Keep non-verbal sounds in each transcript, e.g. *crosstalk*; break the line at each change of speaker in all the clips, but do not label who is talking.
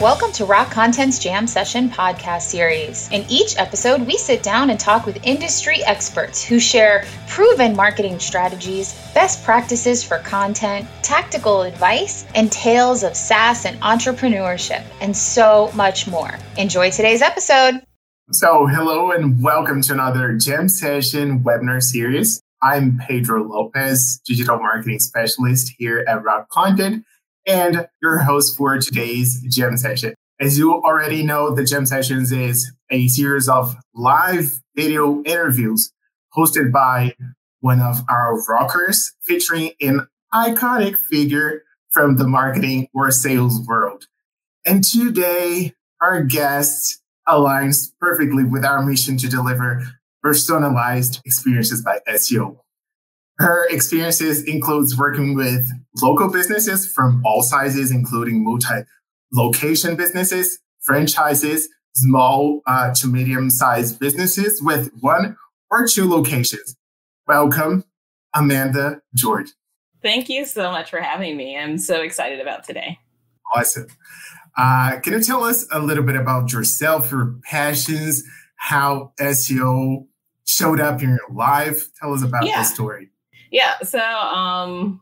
Welcome to Rock Content's Jam Session podcast series. In each episode, we sit down and talk with industry experts who share proven marketing strategies, best practices for content, tactical advice, and tales of SaaS and entrepreneurship, and so much more. Enjoy today's episode.
So, hello and welcome to another Jam Session webinar series. I'm Pedro Lopez, digital marketing specialist here at Rock Content and your host for today's Jam Session. As you already know, the Jam Sessions is a series of live video interviews hosted by one of our rockers featuring an iconic figure from the marketing or sales world. And today, our guest aligns perfectly with our mission to deliver personalized experiences by SEO. Her experiences includes working with local businesses from all sizes, including multi-location businesses, franchises, small uh, to medium-sized businesses with one or two locations. Welcome, Amanda George.
Thank you so much for having me. I'm so excited about today.
Awesome. Uh, can you tell us a little bit about yourself, your passions, how SEO showed up in your life? Tell us about yeah. the story.
Yeah. So, um,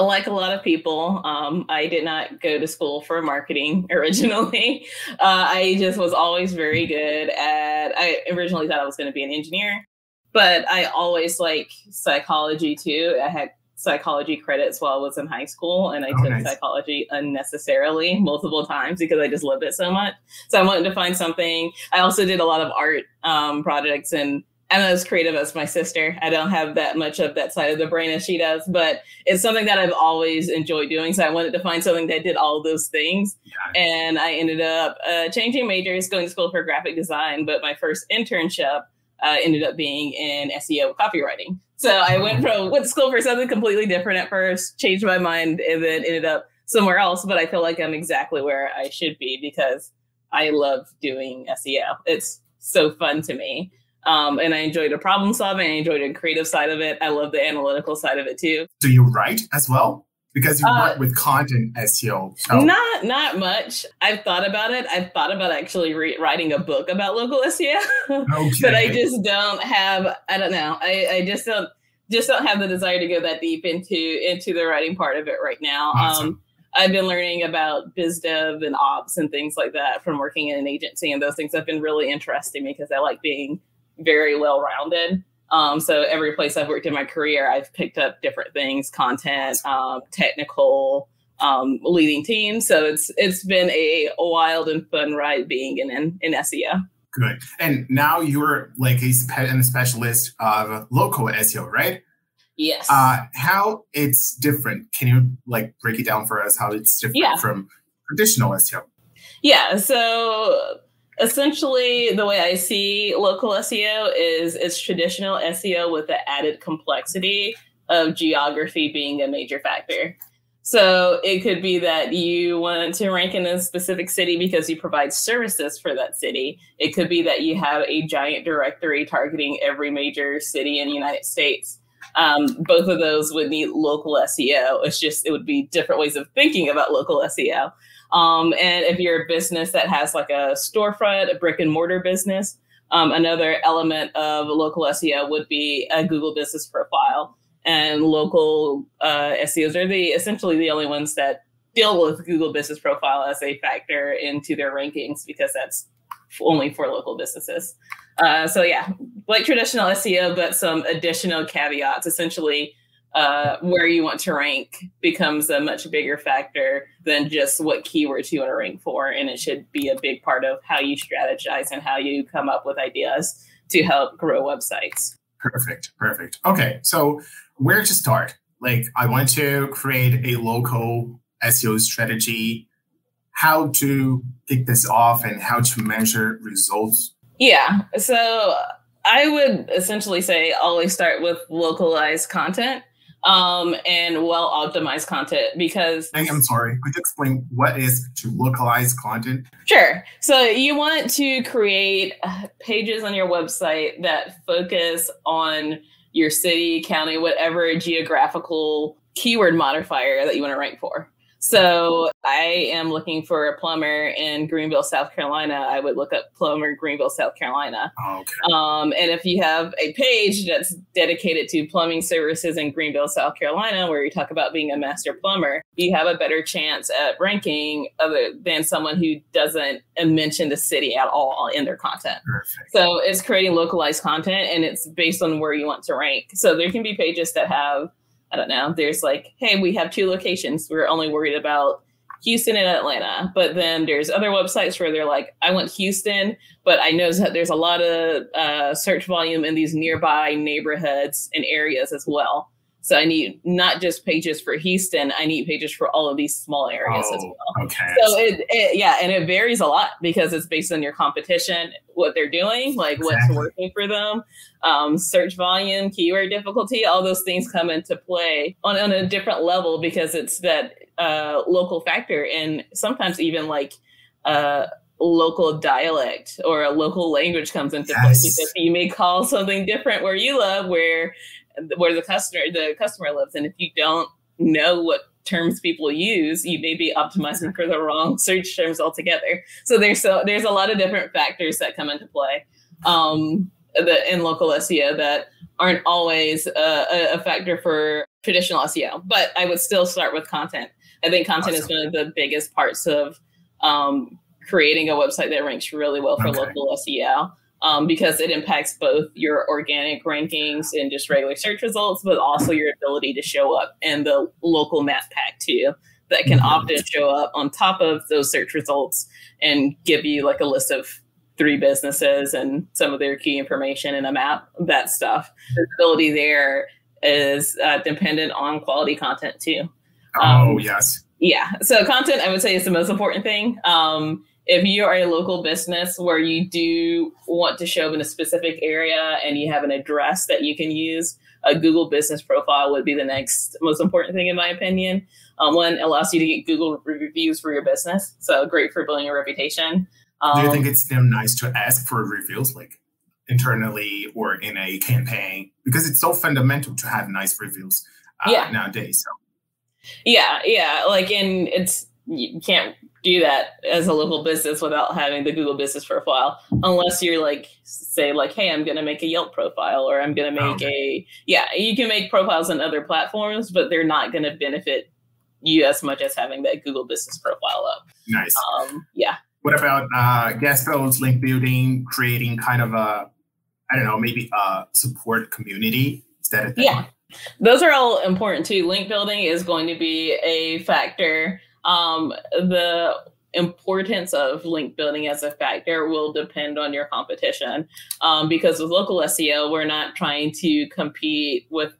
like a lot of people, um, I did not go to school for marketing *laughs* originally. Uh, I just was always very good at. I originally thought I was going to be an engineer, but I always like psychology too. I had psychology credits while I was in high school, and I oh, took nice. psychology unnecessarily multiple times because I just loved it so much. So I wanted to find something. I also did a lot of art um, projects and I'm not as creative as my sister. I don't have that much of that side of the brain as she does, but it's something that I've always enjoyed doing. So I wanted to find something that did all those things. And I ended up uh, changing majors, going to school for graphic design. But my first internship uh, ended up being in SEO copywriting. So I went from went to school for something completely different at first, changed my mind, and then ended up somewhere else. But I feel like I'm exactly where I should be because I love doing SEO. It's so fun to me. Um, and I enjoy the problem solving. I enjoy the creative side of it. I love the analytical side of it too.
Do you write as well? Because you uh, work with content SEO.
So. Not not much. I've thought about it. I've thought about actually re- writing a book about local SEO, okay. *laughs* but I just don't have. I don't know. I, I just don't just don't have the desire to go that deep into into the writing part of it right now. Awesome. Um, I've been learning about biz dev and ops and things like that from working in an agency, and those things have been really interesting because I like being very well rounded. Um, so every place I've worked in my career, I've picked up different things, content, um, technical, um, leading teams. So it's it's been a, a wild and fun ride being in, in, in SEO.
Good. And now you're like a, a specialist of local SEO, right?
Yes.
Uh, how it's different? Can you like break it down for us? How it's different yeah. from traditional SEO?
Yeah. So essentially the way I see local SEO is it's traditional SEO with the added complexity of geography being a major factor. So it could be that you want to rank in a specific city because you provide services for that city. It could be that you have a giant directory targeting every major city in the United States. Um, both of those would need local SEO. It's just it would be different ways of thinking about local SEO. Um, and if you're a business that has like a storefront, a brick and mortar business, um, another element of local SEO would be a Google business profile. And local uh, SEOs are the essentially the only ones that deal with Google business profile as a factor into their rankings because that's only for local businesses. Uh, so yeah, like traditional SEO, but some additional caveats. Essentially, uh, where you want to rank becomes a much bigger factor than just what keywords you want to rank for. And it should be a big part of how you strategize and how you come up with ideas to help grow websites.
Perfect. Perfect. Okay. So, where to start? Like, I want to create a local SEO strategy, how to kick this off, and how to measure results.
Yeah. So, I would essentially say always start with localized content um, and well optimized content because
I'm sorry, could you explain what is to localize content?
Sure. So you want to create uh, pages on your website that focus on your city, county, whatever geographical keyword modifier that you want to rank for. So I am looking for a plumber in Greenville, South Carolina, I would look up plumber Greenville, South Carolina.
Okay.
Um, and if you have a page that's dedicated to plumbing services in Greenville, South Carolina, where you talk about being a master plumber, you have a better chance at ranking other than someone who doesn't mention the city at all in their content.
Perfect.
So it's creating localized content and it's based on where you want to rank. So there can be pages that have, I don't know, there's like, hey, we have two locations. We're only worried about Houston and Atlanta. But then there's other websites where they're like, I want Houston, but I know that there's a lot of uh, search volume in these nearby neighborhoods and areas as well. So I need not just pages for Houston, I need pages for all of these small areas
oh,
as well.
Okay.
So it, it, yeah, and it varies a lot because it's based on your competition, what they're doing, like
Exactly.
what's working for them, um, search volume, keyword difficulty, all those things come into play on, on a different level because it's that uh, local factor, and sometimes even like uh, local dialect or a local language comes into play because you may call something different where you live, where where the customer the customer lives, and if you don't know what terms people use, you may be optimizing for the wrong *laughs* search terms altogether. So there's so there's a lot of different factors that come into play um, the, in local SEO that aren't always a, a factor for traditional SEO. But I would still start with content. I think content is one of the biggest parts of um, creating a website that ranks really well for
Okay.
local SEO. Um, because it impacts both your organic rankings and just regular search results, but also your ability to show up in the local map pack too, that can
Mhm.
often show up on top of those search results and give you like a list of three businesses and some of their key information in a map, that stuff. The ability there is uh, dependent on quality content too.
oh
um,
yes.
Yeah. So content, I would say, is the most important thing. Um, if you are a local business where you do want to show up in a specific area and you have an address that you can use, a Google business profile would be the next most important thing, in my opinion. Um, one allows you to get Google reviews for your business, so great for building a reputation. Um,
Do you think it's still nice to ask for reviews, like internally or in a campaign, because it's so fundamental to have nice reviews uh,
Yeah.
nowadays? So
Yeah, yeah. Like, and it's you can't do that as a local business without having the Google Business profile, unless you're like say like, hey, I'm going to make a Yelp profile, or I'm going to make a yeah. You can make profiles on other platforms, but they're not going to benefit you as much as having that Google Business profile up.
nice.
Um, yeah,
What about uh, guest posts, link building, creating kind of a, I don't know, maybe a support community? Is that a thing?
Yeah. Those are all important too. Link building is going to be a factor. Um, the importance of link building as a factor will depend on your competition. Um, because with local SEO, we're not trying to compete with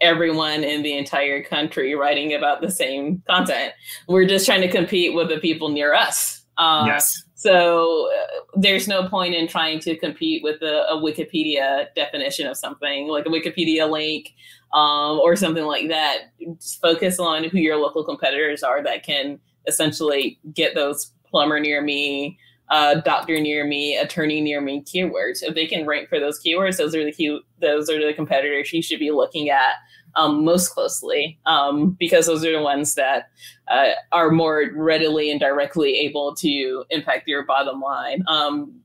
everyone in the entire country writing about the same content. We're just trying to compete with the people near us. Uh,
yes.
so uh, there's no point in trying to compete with a, a Wikipedia definition of something, like a Wikipedia link um, or something like that. Just focus on who your local competitors are that can essentially get those plumber near me, uh, doctor near me, attorney near me keywords. If they can rank for those keywords, those are the key, those are the competitors you should be looking at um, most closely um, because those are the ones that uh, are more readily and directly able to impact your bottom line. Um,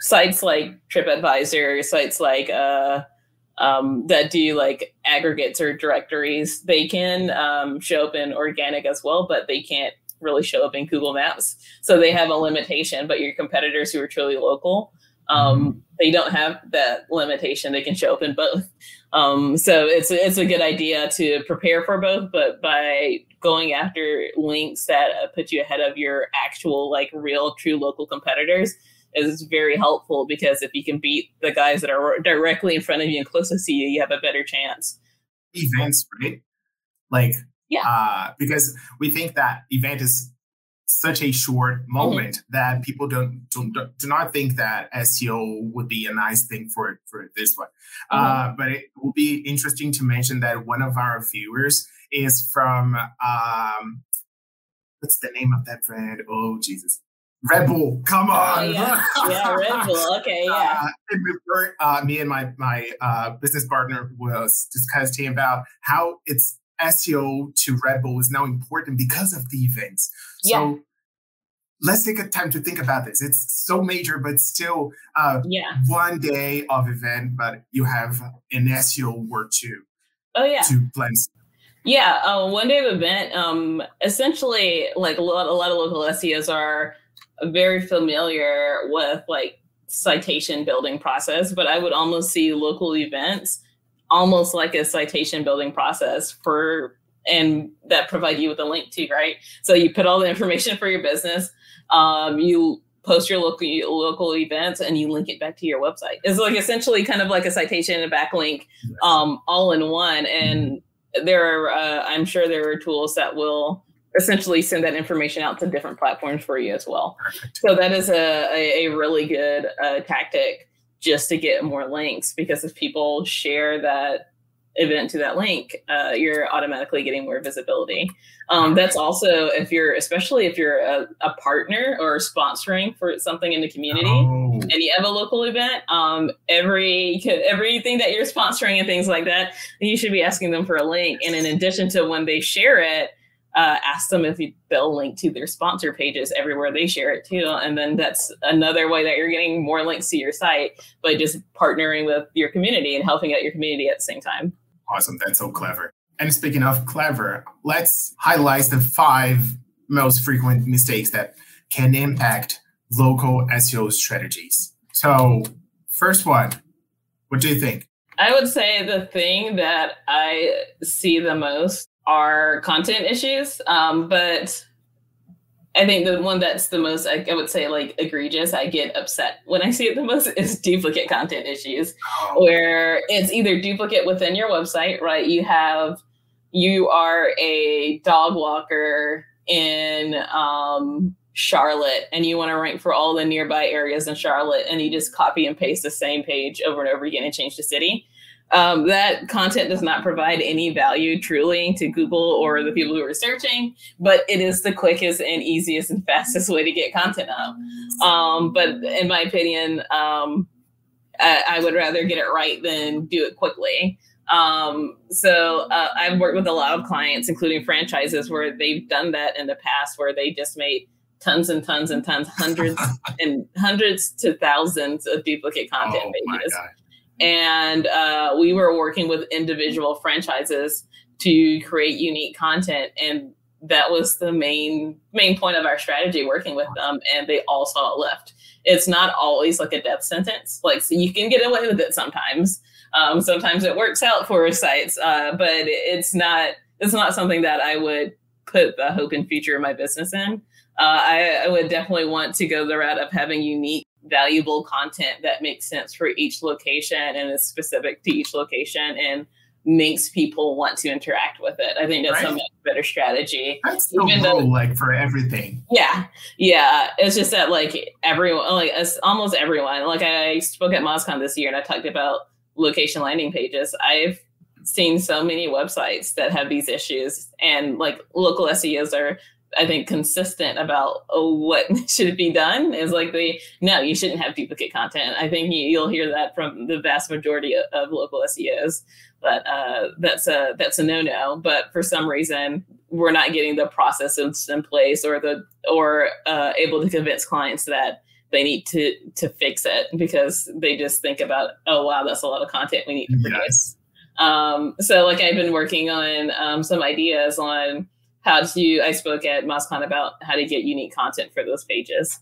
sites like TripAdvisor, sites like uh, um, that do like aggregates or directories, they can um, show up in organic as well, but they can't really show up in Google Maps. So they have a limitation. But your competitors who are truly local, um, they don't have that limitation. They can show up in both. Um, so it's it's a good idea to prepare for both, but by going after links that uh, put you ahead of your actual like real true local competitors is very helpful because if you can beat the guys that are directly in front of you and closest to you, you have a better chance.
Events, right? Like,
Yeah.
uh, because we think that event is such a short moment that people don't, don't do not think that SEO would be a nice thing for for this one. Uh, but it will be interesting to mention that one of our viewers is from um, what's the name of that brand? Oh Jesus, Red Bull. Come
Oh,
on,
yeah. yeah, Red Bull. *laughs* Okay, yeah.
Uh, uh, me and my my uh, business partner was discussing about how it's SEO to Red Bull is now important because of the events. So yeah. let's take a time to think about this. It's so major, but still uh, yeah. one day of event, but you have an SEO work too.
Oh yeah.
To plan.
Yeah, uh, one day of event. Um, essentially, like a lot, a lot of local SEOs are very familiar with like citation building process, but I would almost see local events almost like a citation building process for and that provide you with a link to right? So you put all the information for your business um, you post your local local events and you link it back to your website. It's like essentially kind of like a citation and a backlink um, all in one and there are uh, i'm sure there are tools that will essentially send that information out to different platforms for you as well so that is a, a, a really good uh, tactic just to get more links because if people share that event to that link, uh, you're automatically getting more visibility. Um, that's also if you're, especially if you're a, a, partner or sponsoring for something in the community, oh. and you have a local event. Um, every everything that you're sponsoring and things like that, you should be asking them for a link. And in addition to when they share it, uh, ask them if they'll link to their sponsor pages everywhere they share it too. And then that's another way that you're getting more links to your site by just partnering with your community and helping out your community at the same time.
Awesome. That's so clever. And speaking of clever, let's highlight the five most frequent mistakes that can impact local SEO strategies. So, first one, what do you think?
I would say the thing that I see the most are content issues. Um, but I think the one that's the most, I, I, would say, like egregious, I get upset when I see it the most *laughs* is duplicate content issues, oh. where it's either duplicate within your website, right? You have, you are a dog walker in um, Charlotte and you want to rank for all the nearby areas in Charlotte and you just copy and paste the same page over and over again and change the city um, that content does not provide any value truly to Google or the people who are searching, but it is the quickest and easiest and *laughs* fastest way to get content up. Um, but in my opinion, um, I, I, would rather get it right than do it quickly. Um, so uh, I've worked with a lot of clients, including franchises, where they've done that in the past, where they just made tons and tons and tons, hundreds *laughs* and hundreds to thousands of duplicate content oh, pages and uh, we were working with individual franchises to create unique content and that was the main main point of our strategy working with them and they all saw a lift it's not always like a death sentence. Like so you can get away with it sometimes. Um, sometimes it works out for sites uh, but it's not it's not something that i would put the hope and future of my business in. Uh, I, I would definitely want to go the route of having unique valuable content that makes sense for each location and is specific to each location and makes people want to interact with it. I think that's right. a much better strategy.
That's the Even though, like for everything.
Yeah, yeah. It's just that like everyone, like almost everyone. Like I spoke at MozCon this year and I talked about location landing pages. I've seen so many websites that have these issues, and like local SEOs are I think consistent about oh, what *laughs* should be done is like the no, you shouldn't have duplicate content. I think you, will hear that from the vast majority of, of local SEOs, but uh, that's a that's a no no. But for some reason, we're not getting the processes in place or the or uh, able to convince clients that they need to to fix it because they just think about oh wow that's a lot of content we need to produce. Yes. Um, so like I've been working on um, some ideas on how to i spoke at mozcon about how to get unique content for those pages.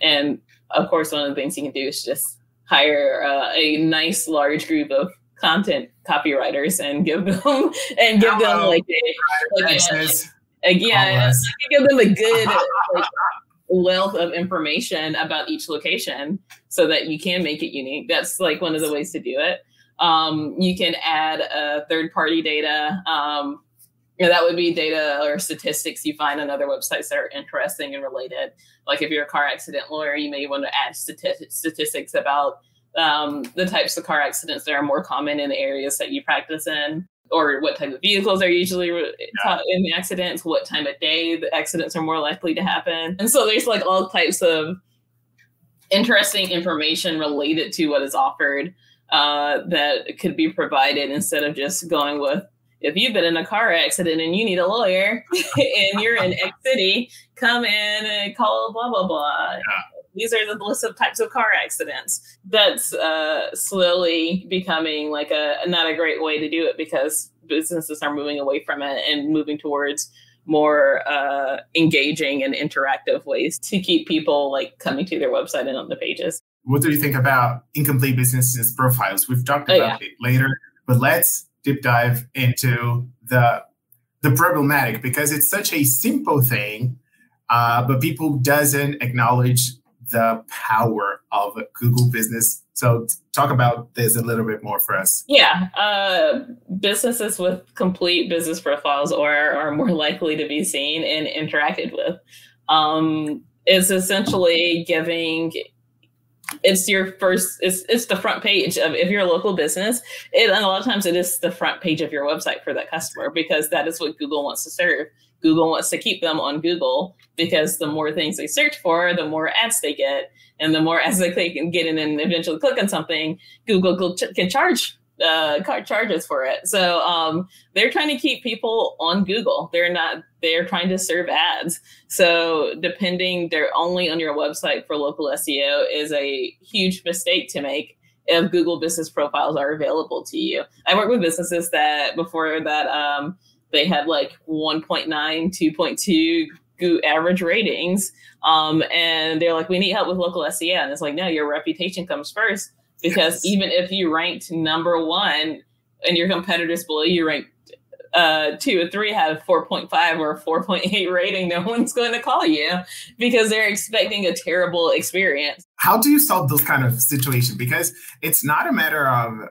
And of course one of the things you can do is just hire uh, a nice large group of content copywriters and give them *laughs* and give Hello. them like a, like a, again give them a good *laughs* like, wealth of information about each location so that you can make it unique. That's like one of the ways to do it. Um, you can add uh, third party data um, you know, that would be data or statistics you find on other websites that are interesting and related. Like if you're a car accident lawyer, you may want to add stati- statistics about um, the types of car accidents that are more common in the areas that you practice in, or what type of vehicles are usually yeah. in the accidents, what time of day the accidents are more likely to happen. And so there's like all types of interesting information related to what is offered uh, that could be provided instead of just going with if you've been in a car accident and you need a lawyer *laughs* and you're in X city, come in and call blah blah blah. These are the list of types of car accidents. That's uh, slowly becoming like a not a great way to do it because businesses are moving away from it and moving towards more uh, engaging and interactive ways to keep people like coming to their website and on the pages.
What do you think about incomplete businesses profiles? We've talked oh, about yeah. it later, but let's deep dive into the the problematic because it's such a simple thing, uh, but people doesn't acknowledge the power of Google Business. So talk about this a little bit more for us.
Yeah, uh, businesses with complete business profiles are are more likely to be seen and interacted with. Um, it's essentially giving it's your first it's it's the front page of if you're a local business it and a lot of times it is the front page of your website for that customer because that is what google wants to serve. Google wants to keep them on google because the more things they search for the more ads they get. And the more ads they can get in and eventually click on something google can charge uh, charges for it. So um, they're trying to keep people on Google. They're not. They're trying to serve ads. So depending, they're only on your website for local SEO is a huge mistake to make if Google business profiles are available to you. I work with businesses that before that um, they had like 1.9, 2.2 average ratings. Um, and they're like, we need help with local SEO. And it's like, no, your reputation comes first because yes. even if you ranked number one and your competitors below you ranked uh, two or three have 4.5 or 4.8 rating, no one's going to call you because they're expecting a terrible experience.
How do you solve those kind of situations? Because it's not a matter of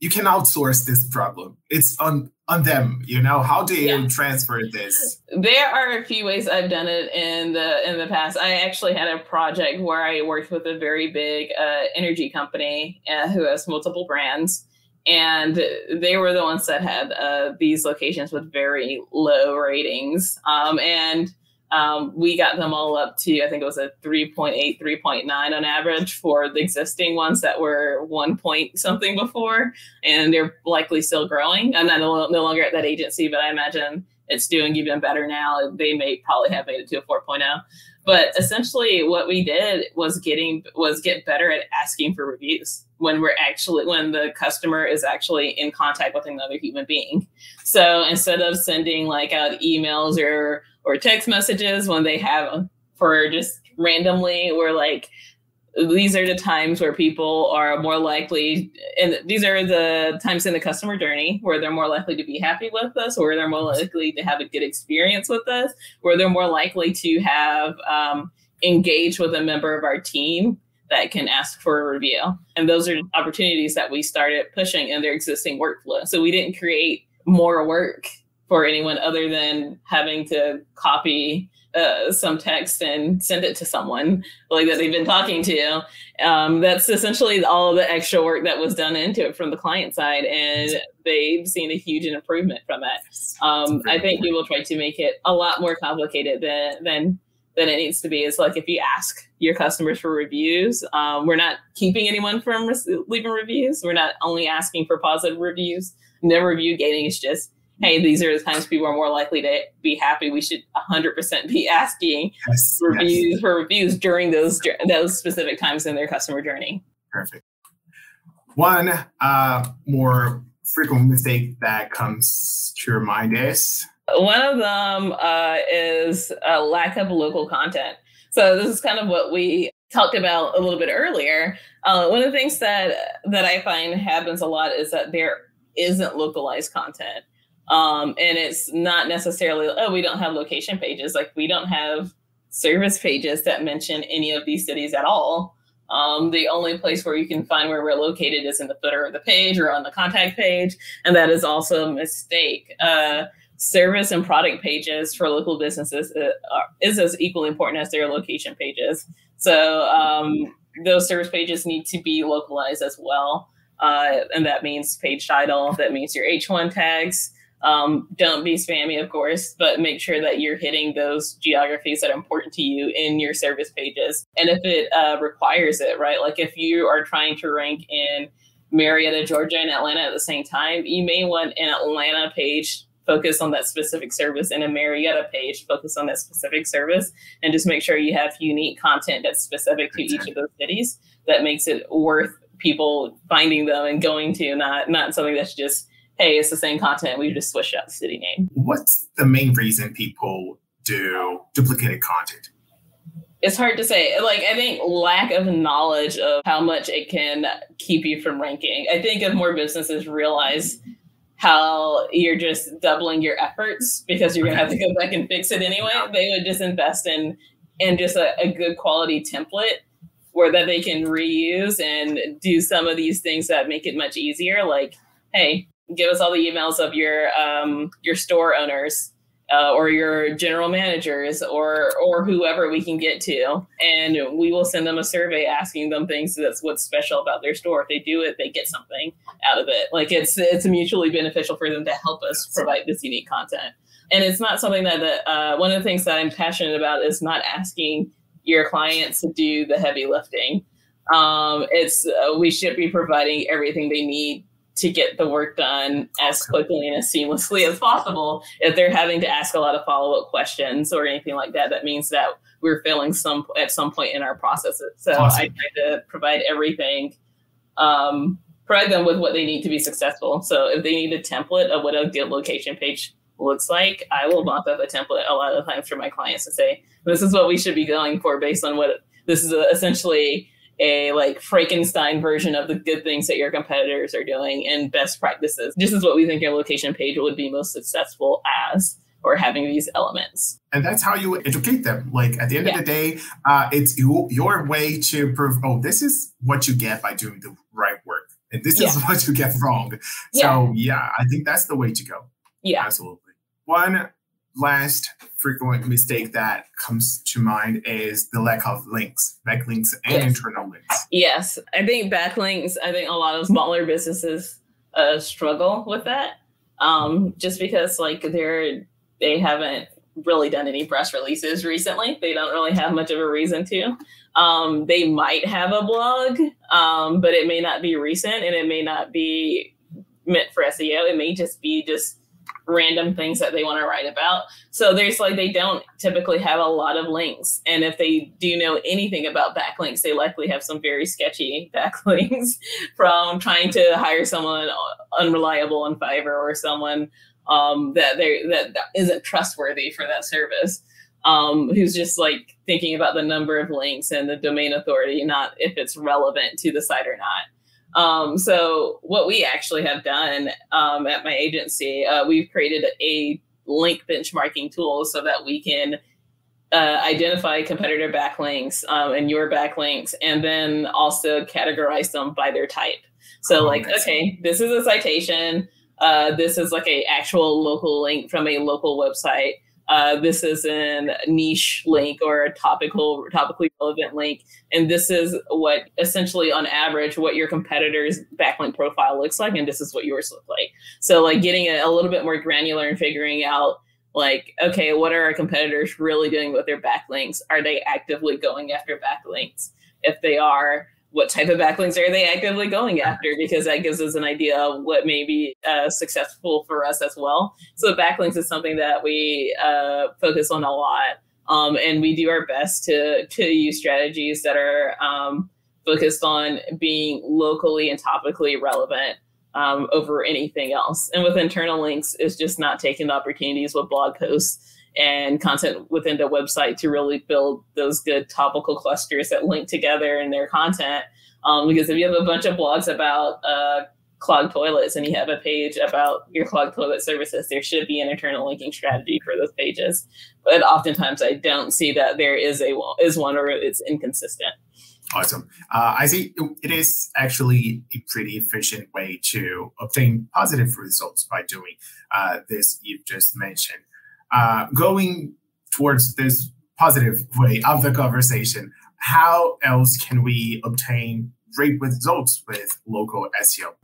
you can outsource this problem. It's on on them, you know. How do you yeah. transfer this?
There are a few ways I've done it in the in the past. I actually had a project where I worked with a very big uh, energy company uh, who has multiple brands, and they were the ones that had uh, these locations with very low ratings. Um, and um, we got them all up to, I think it was a 3.8, 3.9 on average for the existing ones that were one point something before. And they're likely still growing. I'm not no, no longer at that agency, but I imagine it's doing even better now. They may probably have made it to a 4.0. But essentially what we did was getting was get better at asking for reviews when we're actually when the customer is actually in contact with another human being. So instead of sending like out emails or or text messages when they have for just randomly we're like these are the times where people are more likely and these are the times in the customer journey where they're more likely to be happy with us or they're more likely to have a good experience with us where they're more likely to have um, engaged with a member of our team that can ask for a review. And those are opportunities that we started pushing in their existing workflow. So we didn't create more work for anyone other than having to copy uh, some text and send it to someone like that they've been talking to. Um, that's essentially all the extra work that was done into it from the client side, and they've seen a huge improvement from it. Um, I think people try to make it a lot more complicated than than than it needs to be. It's like if you ask your customers for reviews, um, we're not keeping anyone from re- leaving reviews. We're not only asking for positive reviews. No review gating is just hey, these are the times people are more likely to be happy. We should 100% be asking yes, reviews yes. for reviews during those those specific times in their customer journey.
Perfect. One uh, more frequent mistake that comes to your mind is
one of them uh, is a lack of local content. So this is kind of what we talked about a little bit earlier. Uh, one of the things that that I find happens a lot is that there isn't localized content. Um, and it's not necessarily, oh, we don't have location pages. Like we don't have service pages that mention any of these cities at all. Um, the only place where you can find where we're located is in the footer of the page or on the contact page. And that is also a mistake. Uh, service and product pages for local businesses uh, is as equally important as their location pages. So um, those service pages need to be localized as well. Uh, and that means page title, that means your H1 tags, um, don't be spammy, of course, but make sure that you're hitting those geographies that are important to you in your service pages. And if it uh, requires it, right? Like if you are trying to rank in Marietta, Georgia, and Atlanta at the same time, you may want an Atlanta page focus on that specific service and a Marietta page focus on that specific service and just make sure you have unique content that's specific to each of those cities that makes it worth people finding them and going to not not something that's just hey it's the same content we just switched out the city name
what's the main reason people do duplicated content
it's hard to say. Like, I think lack of knowledge of how much it can keep you from ranking. I think if more businesses realize how you're just doubling your efforts because you're going to have to go back and fix it anyway, they would just invest in in just a, a good quality template where that they can reuse and do some of these things that make it much easier. Like, hey, give us all the emails of your um, your store owners uh, or your general managers or or whoever we can get to. And we will send them a survey asking them things that's what's special about their store. If they do it they get something out of it. Like it's it's mutually beneficial for them to help us provide this unique content. And it's not something that uh, one of the things that i'm passionate about is not asking your clients to do the heavy lifting. Um, it's uh, we should be providing everything they need to get the work done as quickly and as seamlessly as possible. If they're having to ask a lot of follow up questions or anything like that, that means that we're failing some at some point in our processes. So awesome. I try to provide everything, um, provide them with what they need to be successful. So if they need a template of what a good location page looks like, I will mop up a template a lot of times for my clients to say, this is what we should be going for based on what this is essentially a like Frankenstein version of the good things that your competitors are doing and best practices. This is what we think your location page would be most successful as or having these elements.
And that's how you educate them. Like at the end yeah. of the day, uh, it's you, your way to prove, oh, this is what you get by doing the right work. And this yeah. is *laughs* what you get wrong. Yeah. So yeah, I think that's the way to go.
Yeah.
Absolutely. One last frequent mistake that comes to mind is the lack of links, backlinks, and yes. internal links.
Yes, I think backlinks. I think a lot of smaller businesses uh, struggle with that, um, just because like they're they haven't really done any press releases recently. They don't really have much of a reason to. Um, they might have a blog, um, but it may not be recent and it may not be meant for SEO. It may just be just random things that they want to write about. So there's like they don't typically have a lot of links. And if they do know anything about backlinks, they likely have some very sketchy *laughs* backlinks from trying to hire someone unreliable on Fiverr or someone um, that they that isn't trustworthy for that service. Um, who's just like thinking about the number of links and the domain authority, not if it's relevant to the site or not. Um, so what we actually have done um, at my agency, uh, we've created a link benchmarking tool so that we can uh, identify competitor backlinks um, and your backlinks, and then also categorize them by their type. So, oh, like, okay, this is a citation. Uh, this is like a actual local link from a local website. Uh, this is a niche link or a topical, topically relevant link, and this is what essentially, on average, what your competitor's backlink profile looks like, and this is what yours look like. So, like getting a, a little bit more granular and figuring out, like, okay, what are our competitors really doing with their backlinks? Are they actively going after backlinks? If they are, what type of backlinks are they actively going after? Because that gives us an idea of what may be uh, successful for us as well. So backlinks is something that we uh, focus on a lot um, and we do our best to to use strategies that are um, focused on being locally and topically relevant um, over anything else. And with internal links it's just not taking the opportunities with blog posts and content within the website to really build those good topical clusters that link together in their content. Um, because if you have a bunch of blogs about uh, clogged toilets and you have a page about your clogged toilet services, there should be an internal linking strategy for those pages. But oftentimes I don't see that there is a is one or it's inconsistent.
Awesome. Uh, I see it is actually a pretty efficient way to obtain positive results by doing uh, this you've just mentioned uh, going towards this positive way of the conversation, how else can we obtain great results with local SEO?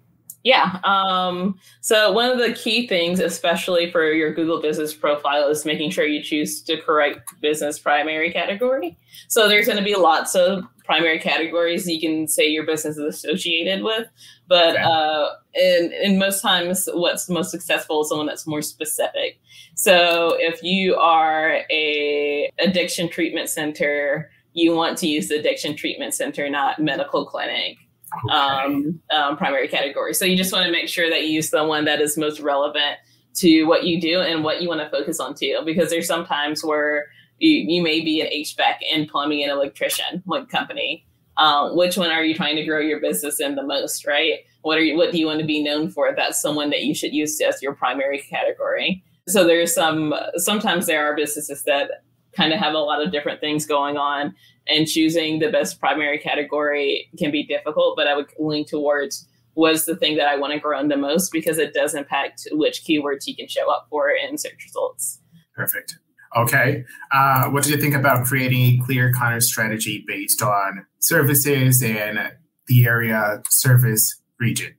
Yeah. Um, so one of the key things, especially for your Google business profile, is making sure you choose the correct business primary category. So there's going to be lots of primary categories you can say your business is associated with, but okay. uh, in, in most times, what's most successful is someone that's more specific. So if you are a addiction treatment center, you want to use the addiction treatment center, not medical clinic okay. um, um, primary category. So you just want to make sure that you use the one that is most relevant to what you do and what you want to focus on too. Because there's sometimes where you, you may be an HVAC and plumbing and electrician like company. Um, which one are you trying to grow your business in the most, right? What are you, what do you want to be known for? That's someone that you should use as your primary category. So there's some sometimes there are businesses that kind of have a lot of different things going on and choosing the best primary category can be difficult, but I would lean towards was the thing that I want to grow in the most because it does impact which keywords you can show up for in search results.
Perfect. Okay. Uh, what do you think about creating a clear content strategy based on services and the area service region?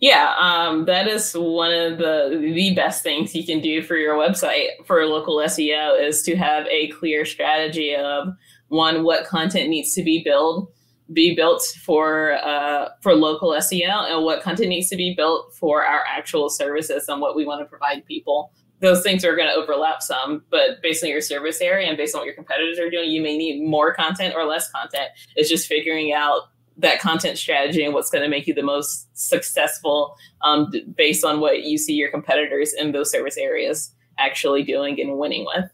Yeah, um, that is one of the the best things you can do for your website for local SEO is to have a clear strategy of one what content needs to be built be built for uh, for local SEO and what content needs to be built for our actual services and what we want to provide people. Those things are going to overlap some, but based on your service area and based on what your competitors are doing, you may need more content or less content. It's just figuring out that content strategy and what's going to make you the most successful um, based on what you see your competitors in those service areas actually doing and winning with.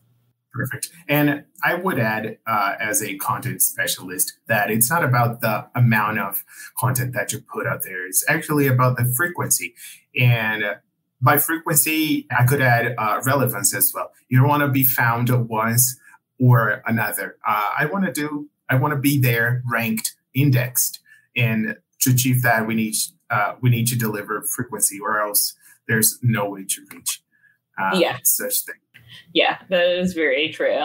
Perfect. And I would add, uh, as a content specialist, that it's not about the amount of content that you put out there. It's actually about the frequency. And by frequency, I could add uh, relevance as well. You don't want to be found once or another. Uh, I want to do. I want to be there, ranked, indexed, and to achieve that, we need uh, we need to deliver frequency, or else there's no way to reach uh, yeah. such thing.
Yeah, that is very true.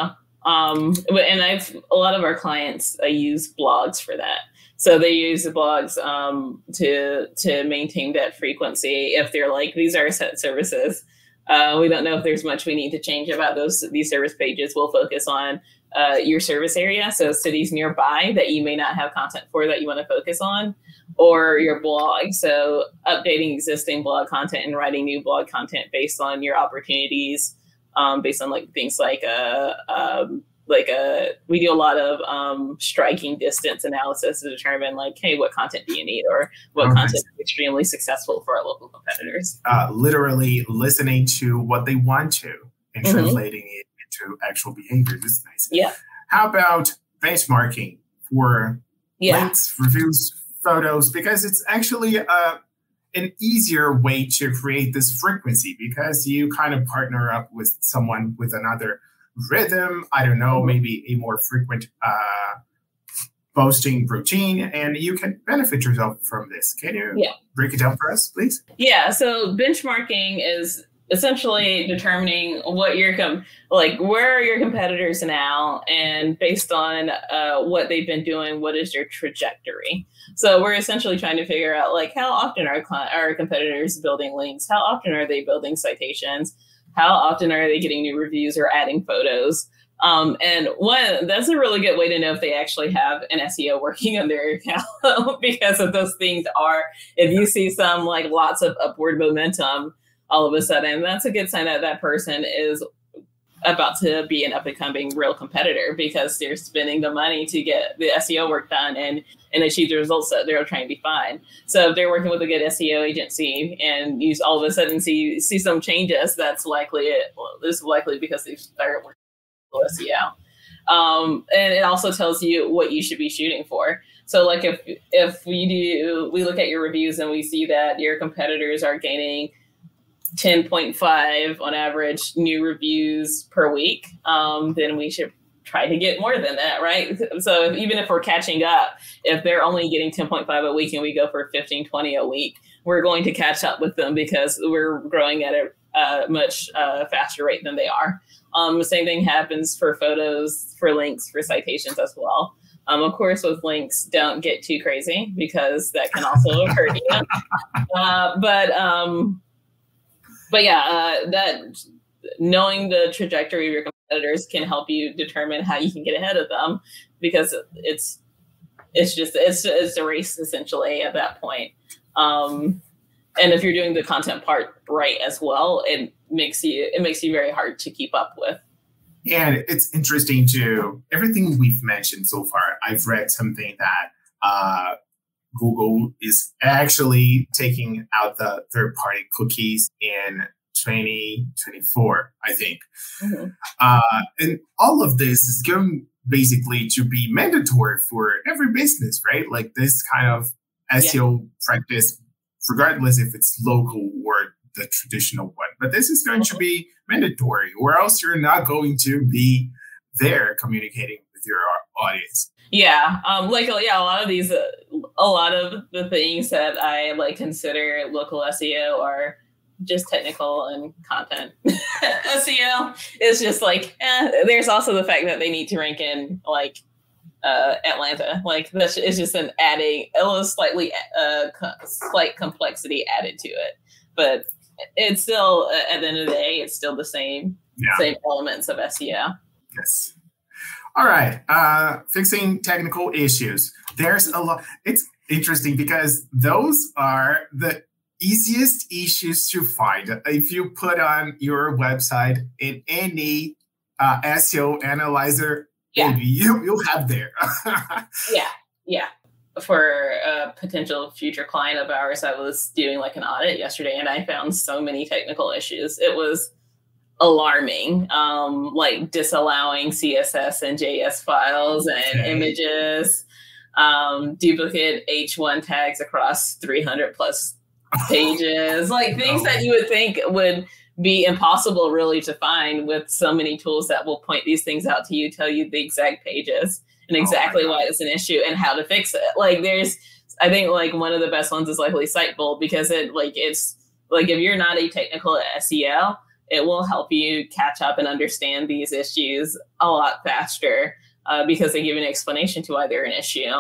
Um, and I've a lot of our clients uh, use blogs for that. So they use the blogs um, to to maintain that frequency. If they're like these are set services, uh, we don't know if there's much we need to change about those these service pages. We'll focus on uh, your service area, so cities nearby that you may not have content for that you want to focus on, or your blog. So updating existing blog content and writing new blog content based on your opportunities um, based on like things like uh, um, like a uh, we do a lot of um, striking distance analysis to determine like hey what content do you need or what content is extremely successful for our local competitors.
Uh, literally listening to what they want to and mm-hmm. translating it into actual behaviors is nice.
Yeah.
How about benchmarking for yeah. links reviews photos? Because it's actually a an easier way to create this frequency because you kind of partner up with someone with another rhythm. I don't know, mm-hmm. maybe a more frequent uh, posting routine, and you can benefit yourself from this. Can you yeah. break it down for us, please?
Yeah. So benchmarking is essentially determining what your com- like where are your competitors now? And based on uh, what they've been doing what is your trajectory? So we're essentially trying to figure out like how often are our competitors building links? How often are they building citations? How often are they getting new reviews or adding photos? Um, and one that's a really good way to know if they actually have an SEO working *laughs* on their account *laughs* because of those things are if you see some like lots of upward momentum all of a sudden, that's a good sign that that person is about to be an up and coming real competitor because they're spending the money to get the SEO work done and and achieve the results that they're trying to find. So if they're working with a good SEO agency and you all of a sudden see see some changes, that's likely it. Well, this is likely because they've started working with SEO. Um, and it also tells you what you should be shooting for. So like if if we do we look at your reviews and we see that your competitors are gaining 10.5 on average new reviews per week, um, then we should try to get more than that, right? So if, even if we're catching up, if they're only getting 10.5 a week and we go for 15, 20 a week, we're going to catch up with them because we're growing at a uh, much uh, faster rate than they are. Um, the same thing happens for photos, for links, for citations as well. Um, of course, with links, don't get too crazy because that can also hurt you. *laughs* Uh, but um, but yeah, uh, that knowing the trajectory of your competitors can help you determine how you can get ahead of them because it's it's just it's it's a race essentially at that point. Um, and if you're doing the content part right as well, it makes you it makes you very hard to keep up with.
And it's interesting too. everything we've mentioned so far. I've read something that uh, Google is actually taking out the third party cookies in 2024, I think. Mm-hmm. Uh, and all of this is going basically to be mandatory for every business, right? Like this kind of SEO yeah. practice, regardless if it's local or the traditional one. But this is going to mm-hmm. be mandatory, or else you're not going to be there communicating with your audience.
Yeah, um, like yeah, a lot of these, uh, a lot of the things that I like consider local SEO are just technical and content. *laughs* SEO is just like, eh. there's also the fact that they need to rank in like uh, Atlanta. Like that's is just an adding a little slightly uh, slight complexity added to it, but it's still at the end of the day, it's still the same yeah. same elements of SEO.
Yes. All right. Uh, fixing technical issues. There's a lot. It's interesting because those are the easiest issues to find. If you put on your website in any uh, SEO analyzer, yeah. you, you'll have there. *laughs*
yeah. Yeah for a potential future client of ours, I was doing like an audit yesterday and I found so many technical issues. It was alarming, um, like disallowing CSS and JS files and okay. images, um, duplicate H1 tags across 300 plus *laughs* pages, like things that you would think would be impossible really to find with so many tools that will point these things out to you, tell you the exact pages and oh exactly oh why it's an issue and how to fix it. Like there's I think like one of the best ones is likely Sitebulb because it like it's like if you're not a technical SEO, it will help you catch up and understand these issues a lot faster uh, because they give an explanation to why they're an issue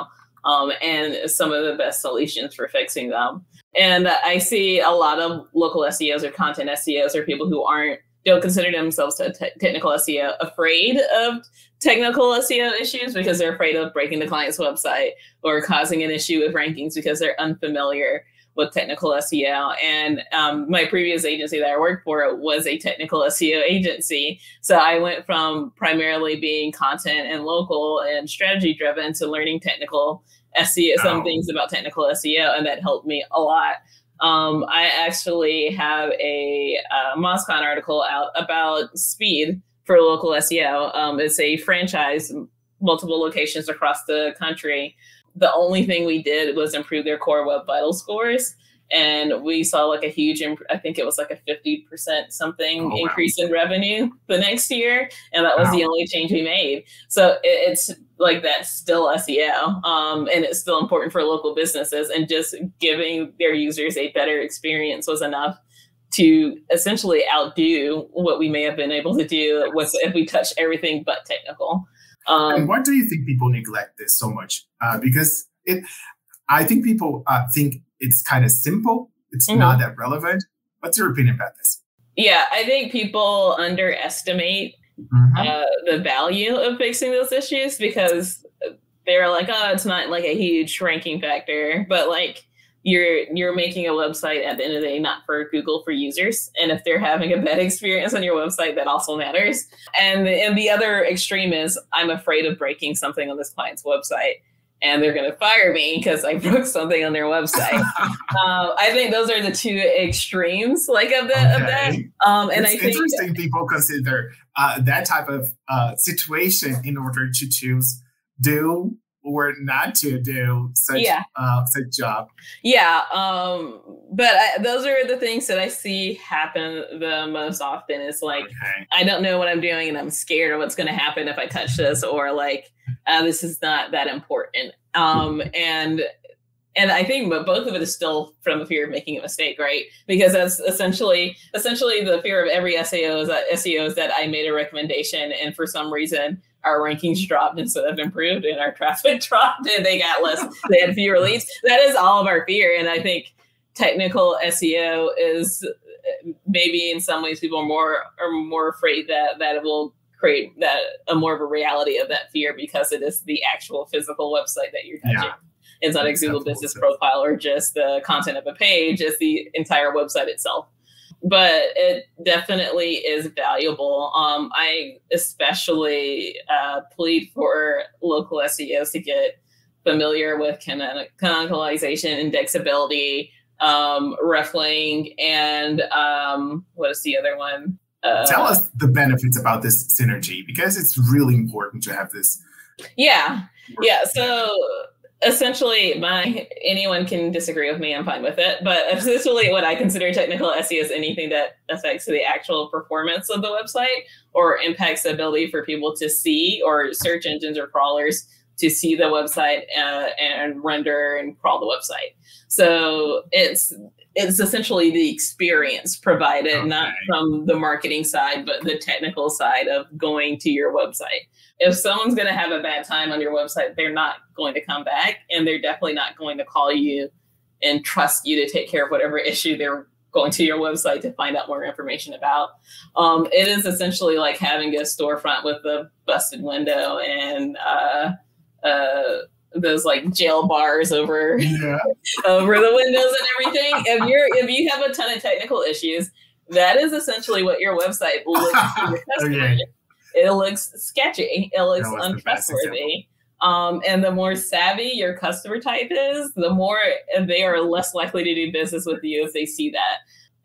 um, and some of the best solutions for fixing them. And I see a lot of local SEOs or content SEOs or people who aren't don't consider themselves a te- technical SEO afraid of technical SEO issues because they're afraid of breaking the client's website or causing an issue with rankings because they're unfamiliar with technical SEO. And um, my previous agency that I worked for was a technical SEO agency. So I went from primarily being content and local and strategy driven to learning technical SEO, some things about technical SEO, and that helped me a lot. Um, I actually have a, MozCon article out about speed for local SEO. Um, it's a franchise, multiple locations across the country. The only thing we did was improve their core web vital scores and we saw like a huge imp- i think it was like a 50% something oh, wow. increase in revenue the next year and that was wow. the only change we made so it, it's like that's still seo um, and it's still important for local businesses and just giving their users a better experience was enough to essentially outdo what we may have been able to do with if we touch everything but technical
um, and why do you think people neglect this so much uh, because it i think people uh, think it's kind of simple. It's mm-hmm. not that relevant. What's your opinion about this?
Yeah, I think people underestimate mm-hmm. uh, the value of fixing those issues because they're like, oh, it's not like a huge ranking factor, but like you're you're making a website at the end of the day not for Google for users, and if they're having a bad *laughs* experience on your website, that also matters. And and the other extreme is I'm afraid of breaking something on this client's website and they're going to fire me because I *laughs* broke something on their website. *laughs* um, I think those are the two extremes, like of, the, okay. of that. Um, and
it's
I think
interesting that, people consider uh, that type of uh, situation in order to choose do or not to do such yeah. uh, such job.
Yeah, um, but I, those are the things that I see happen the most often. Is like okay. I don't know what I'm doing, and I'm scared of what's going to happen if I touch this, or like uh, this is not that important. Um, and and I think but both of it is still from the fear of making a mistake, right? Because that's essentially essentially the fear of every SEO is that SEO is that I made a recommendation and for some reason our rankings dropped instead of improved and our traffic *laughs* dropped and they got less *laughs* they had fewer leads. That is all of our fear. And I think technical SEO is maybe in some ways people are more are more afraid that that it will create that a more of a reality of that fear because it is the actual physical website that you're touching. Yeah. It's not a Google business profile or just the content of a page, it's the entire website itself. But it definitely is valuable. Um, I especially uh, plead for local SEOs to get familiar with canonicalization, indexability, um, hreflang, and um, what is the other one?
Uh, Tell us the benefits about this synergy because it's really important to have this.
Yeah, yeah. So essentially, my anyone can disagree with me. I'm fine with it, but essentially, what I consider technical SEO is anything that affects the actual performance of the website or impacts the ability for people to see or search engines or crawlers to see the website uh, and render and crawl the website. So it's it's essentially the experience provided, okay. not from the marketing side, but the technical side of going to your website. If someone's going to have a bad time on your website, they're not going to come back, and they're definitely not going to call you and trust you to take care of whatever issue they're going to your website to find out more information about. Um, it is essentially like having a storefront with a busted window and uh, uh, those like jail bars over yeah. *laughs* over the windows and everything. If you're if you have a ton of technical issues, that is essentially what your website looks to your customer. Okay. It looks sketchy. It looks untrustworthy. Um, and the more savvy your customer type is, the more they are less likely to do business with you if they see that.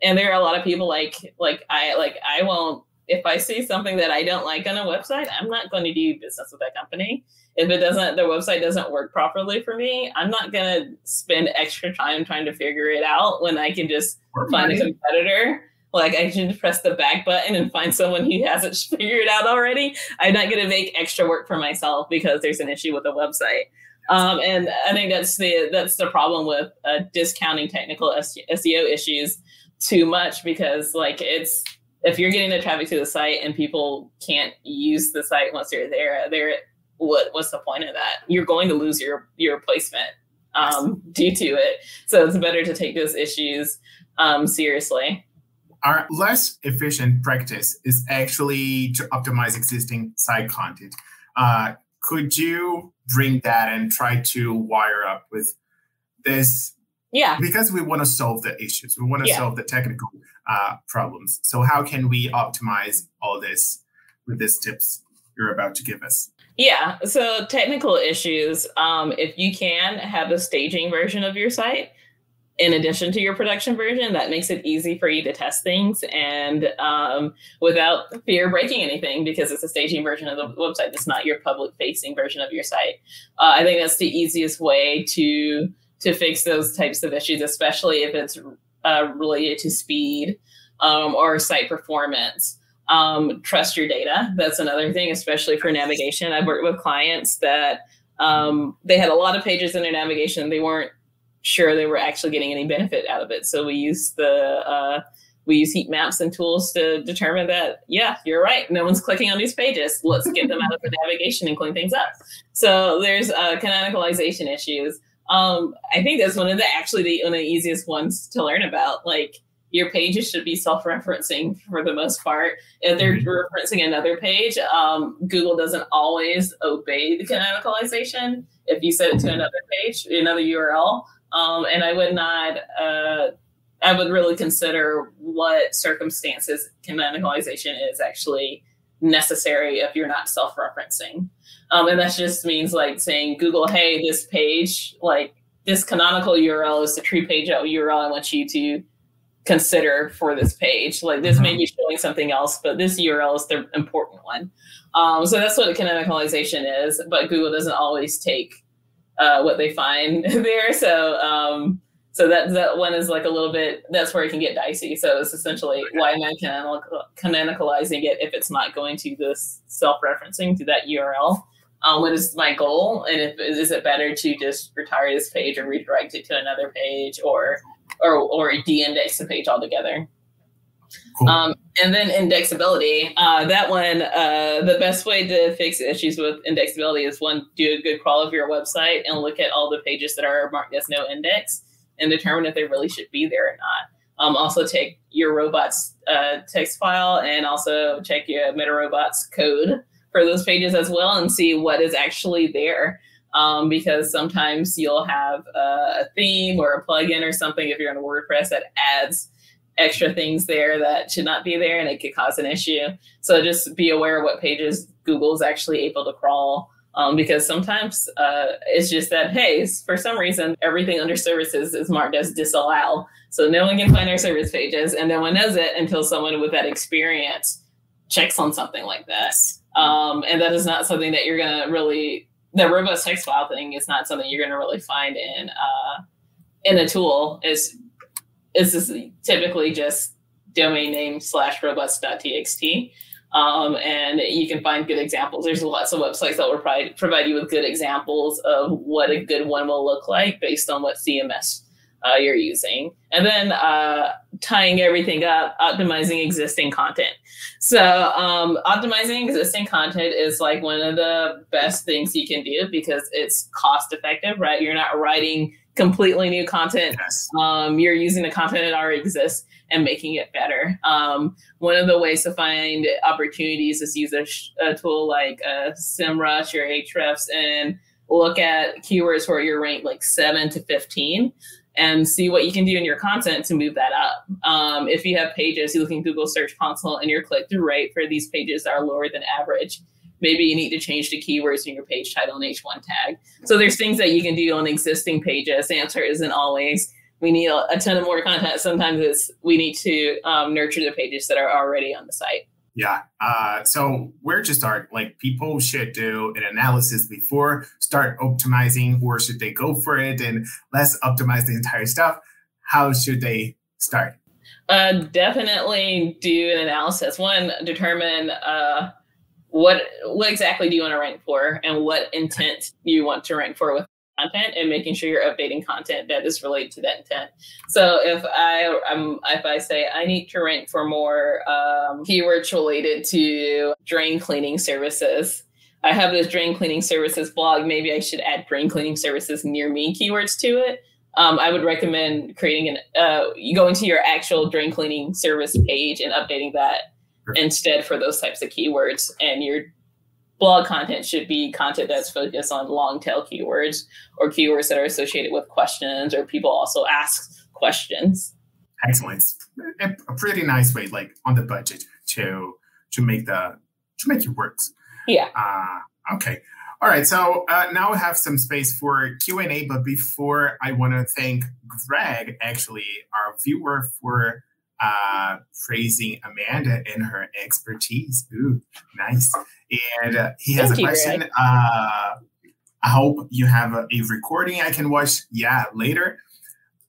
And there are a lot of people like like I like I won't if I see something that I don't like on a website, I'm not going to do business with that company if it doesn't the website doesn't work properly for me i'm not going to spend extra time trying to figure it out when i can just find a competitor like i can press the back button and find someone who hasn't *laughs* figured it out already i'm not going to make extra work for myself because there's an issue with the website um, and i think that's the that's the problem with uh, discounting technical seo issues too much because like it's if you're getting the traffic to the site and people can't use the site once they're there they're what what's the point of that? You're going to lose your your placement um, due to it. So it's better to take those issues um, seriously.
Our less efficient practice is actually to optimize existing site content. Uh, could you bring that and try to wire up with this?
Yeah.
Because we want to solve the issues, we want to yeah. solve the technical uh, problems. So, how can we optimize all this with these tips you're about to give us?
Yeah. So technical issues. Um, if you can have a staging version of your site in addition to your production version, that makes it easy for you to test things and um, without fear of breaking anything because it's a staging version of the website. It's not your public facing version of your site. Uh, I think that's the easiest way to to fix those types of issues, especially if it's uh, related to speed um, or site performance. Um, trust your data. That's another thing, especially for navigation. I've worked with clients that um, they had a lot of pages in their navigation. They weren't sure they were actually getting any benefit out of it. So we use the uh, we use heat maps and tools to determine that yeah, you're right. No one's clicking on these pages. Let's get them out of the navigation and clean things up. So there's uh, canonicalization issues. Um, I think that's one of the actually the, one of the easiest ones to learn about. Like your pages should be self-referencing for the most part. If they're mm-hmm. referencing another page, um, Google doesn't always obey the canonicalization if you set it to another page, another URL. Um, and I would not, uh, I would really consider what circumstances canonicalization is actually necessary if you're not self-referencing. Um, and that just means like saying Google, hey, this page, like this canonical URL is the true page URL I want you to consider for this page. Like this mm-hmm. may be showing something else, but this URL is the important one. Um, so that's what canonicalization is, but Google doesn't always take uh, what they find *laughs* there. So um, so that that one is like a little bit. That's where it can get dicey. So it's essentially why am I canonicalizing it if it's not going to this self-referencing to that URL? Um, what is my goal? And if is it better to just retire this page or redirect it to another page or or or de-index the page altogether? Cool. Um, and then indexability. Uh, that one, uh, the best way to fix issues with indexability is one, do a good crawl of your website and look at all the pages that are marked as no index and determine if they really should be there or not. Um, also, take your robots uh, text file and also check your MetaRobots code for those pages as well and see what is actually there. Um, because sometimes you'll have a theme or a plugin or something if you're in WordPress that adds extra things there that should not be there and it could cause an issue. So just be aware of what pages Google is actually able to crawl. Um, because sometimes uh, it's just that, hey, for some reason, everything under services is marked as disallow. So no one can find our service pages, and no one knows it until someone with that experience checks on something like that. Um, and that is not something that you're going to really, the robots text file thing is not something you're going to really find in uh, in a tool. Is this is typically just domain name slash robots.txt. Um, and you can find good examples. There's lots of websites that will provide, provide you with good examples of what a good one will look like based on what CMS uh, you're using. And then uh, tying everything up, optimizing existing content. So, um, optimizing existing content is like one of the best things you can do because it's cost effective, right? You're not writing completely new content. Yes. Um, you're using the content that already exists and making it better. Um, one of the ways to find opportunities is use a, sh- a tool like uh, SEMrush or Ahrefs and look at keywords where you're ranked like seven to 15 and see what you can do in your content to move that up. Um, if you have pages, you look in Google Search Console and your click through rate for these pages are lower than average maybe you need to change the keywords in your page title and H1 tag. So there's things that you can do on existing pages. The answer isn't always we need a, a ton of more content. Sometimes it's we need to um, nurture the pages that are already on the site.
Yeah. Uh, so where to start? Like people should do an analysis before start optimizing, or should they go for it and let's optimize the entire stuff? How should they start?
Uh, definitely do an analysis. One, determine uh, what what exactly do you want to rank for and what intent you want to rank for with content and making sure you're updating content that is related to that intent. So if I am if I say I need to rank for more um, keywords related to drain cleaning services, I have this drain cleaning services blog. Maybe I should add drain cleaning services near me keywords to it. Um, I would recommend creating an uh, going to your actual drain cleaning service page and updating that instead for those types of keywords. And your blog content should be content that's focused on long tail keywords or keywords that are associated with questions or people also ask questions.
Excellent. It's a pretty nice way, like on the budget to to make the to make it work.
Yeah.
Uh, okay. All right. So uh, now we have some space for Q and A, but before I want to thank Greg, actually our viewer, for uh, praising Amanda and her expertise. Ooh, nice. And uh, he has Thank a question. uh, I hope you have a, a, recording I can watch, yeah, later.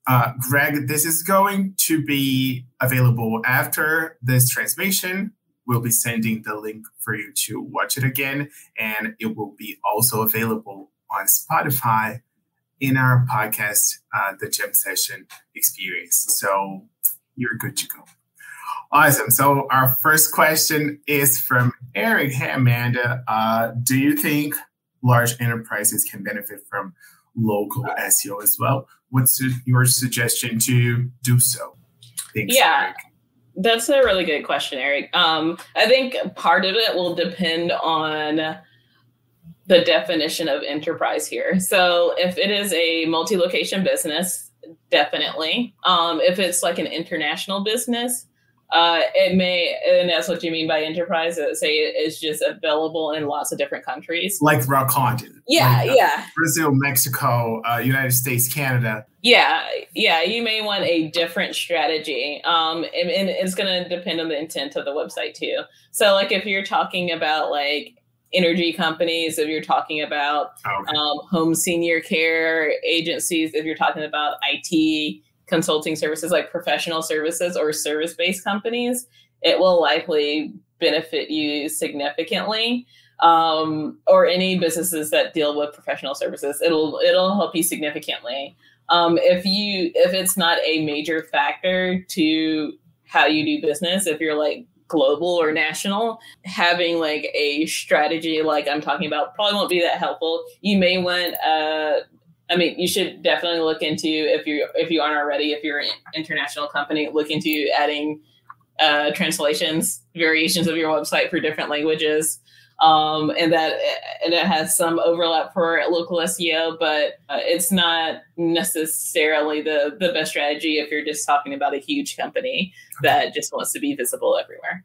Uh, Greg, this is going to be available after this transmission. We'll be sending the link for you to watch it again, and it will be also available on Spotify in our podcast, uh, The Jam Session Experience. So you're good to go. Awesome. So our first question is from Eric. Hey, Amanda, uh, do you think large enterprises can benefit from local SEO as well? What's your suggestion to do so?
Thanks, yeah. Eric. That's a really good question, Eric. Um, I think part of it will depend on the definition of enterprise here. So, if it is a multi location business, definitely. Um, if it's like an international business, uh, it may, and that's what you mean by enterprise. Say it's just available in lots of different countries,
like Rock Content.
Yeah,
like,
uh, yeah.
Brazil, Mexico, uh, United States, Canada.
Yeah, yeah. You may want a different strategy, um, and, and it's going to depend on the intent of the website too. So, like if you're talking about like energy companies, if you're talking about okay. um, home senior care agencies, if you're talking about IT consulting services like professional services or service based companies, it will likely benefit you significantly. um, or any businesses that deal with professional services. It'll it'll help you significantly. Um, if you if it's not a major factor to how you do business, if you're like global or national, having like a strategy like I'm talking about probably won't be that helpful. You may want uh I mean, you should definitely look into if you if you aren't already, if you're an international company, look into adding uh, translations, variations of your website for different languages um, and that and it has some overlap for local SEO, but uh, it's not necessarily the the best strategy if you're just talking about a huge company that just wants to be visible everywhere.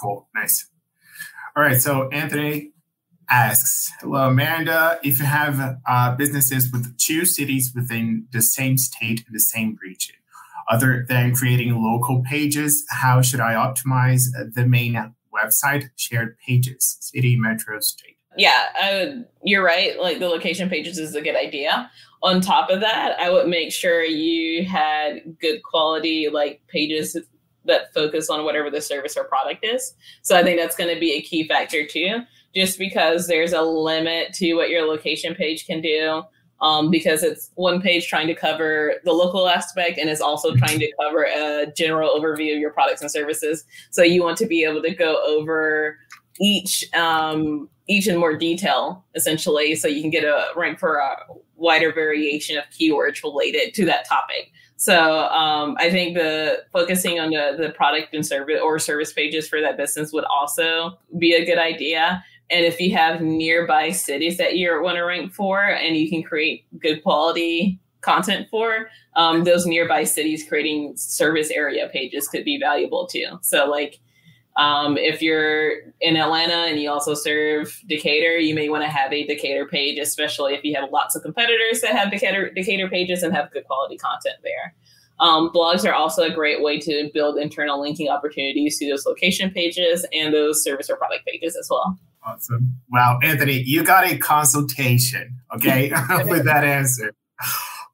Cool, nice. All right, so Anthony asks, "Hello, Amanda. If you have uh, businesses with two cities within the same state and the same region." Other than creating local pages, how should I optimize the main website shared pages, city, metro, state.
Yeah, would, you're right. Like the location pages is a good idea. On top of that, I would make sure you had good quality like pages that focus on whatever the service or product is. So I think that's going to be a key factor too, just because there's a limit to what your location page can do um, because it's one page trying to cover the local aspect and it's also trying to cover a general overview of your products and services. So you want to be able to go over each um, each in more detail, essentially, so you can get a rank for a wider variation of keywords related to that topic. So um, I think the focusing on the, the product and service or service pages for that business would also be a good idea. And if you have nearby cities that you want to rank for and you can create good quality content for, um, those nearby cities creating service area pages could be valuable too. So, like, um, if you're in Atlanta and you also serve Decatur, you may want to have a Decatur page, especially if you have lots of competitors that have Decatur, Decatur pages and have good quality content there. Um, blogs are also a great way to build internal linking opportunities to those location pages and those service or product pages as well.
Awesome. Wow, Anthony, you got a consultation, okay, *laughs* *laughs* with that answer.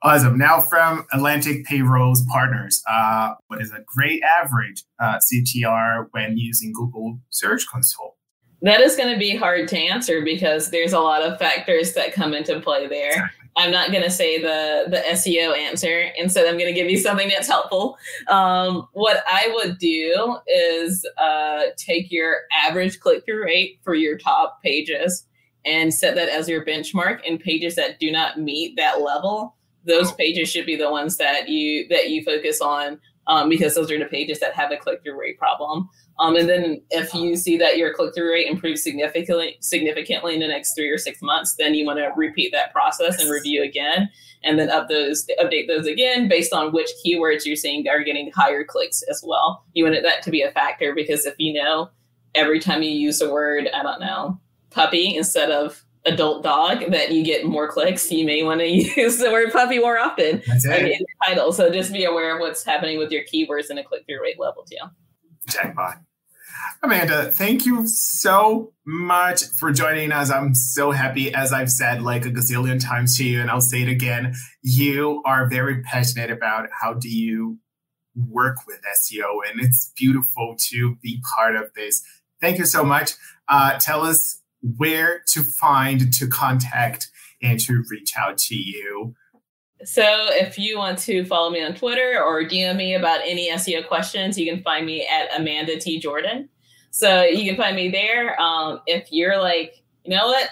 Awesome. Now from Atlantic Payrolls Partners, uh, what is a great average uh, CTR when using Google Search Console?
That is going to be hard to answer because there's a lot of factors that come into play there. I'm not going to say the the SEO answer. Instead, I'm going to give you something that's helpful. Um, what I would do is uh, take your average click through rate for your top pages and set that as your benchmark. And pages that do not meet that level, those pages should be the ones that you that you focus on um, because those are the pages that have a click through rate problem. Um, and then if you see that your click through rate improves significantly significantly in the next three or six months, then you want to repeat that process and review again, and then up those update those again based on which keywords you're seeing are getting higher clicks as well. You want that to be a factor because if you know every time you use the word, I don't know, puppy instead of adult dog that you get more clicks, you may want to *laughs* use the word puppy more often in the title. So just be aware of what's happening with your keywords and a click through rate level too.
Jackpot. Amanda, thank you so much for joining us. I'm so happy, as I've said like a gazillion times to you, and I'll say it again. You are very passionate about how do you work with SEO, and it's beautiful to be part of this. Thank you so much. Uh, tell us where to find, to contact, and to reach out to you.
So if you want to follow me on Twitter or DM me about any SEO questions, you can find me at Amanda T. Jordan. So you can find me there. Um, if you're like, you know what,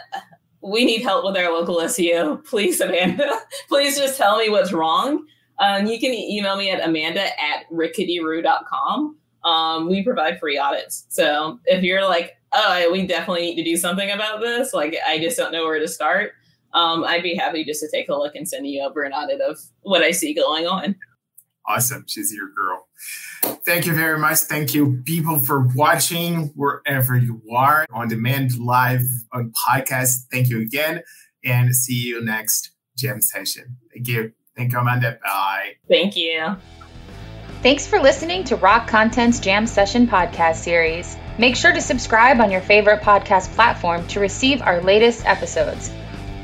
we need help with our local SEO, please, Amanda, *laughs* please just tell me what's wrong. Um, you can email me at amanda at ricketyroo.com. Um, we provide free audits. So if you're like, oh, we definitely need to do something about this, like I just don't know where to start, um, I'd be happy just to take a look and send you over an audit of what I see going on.
Awesome. She's your girl. Thank you very much. Thank you, people, for watching wherever you are on demand, live, on podcast. Thank you again, and see you next jam session. Thank you. Thank you, Amanda. Bye.
Thank you.
Thanks for listening to Rock Content's Jam Session podcast series. Make sure to subscribe on your favorite podcast platform to receive our latest episodes.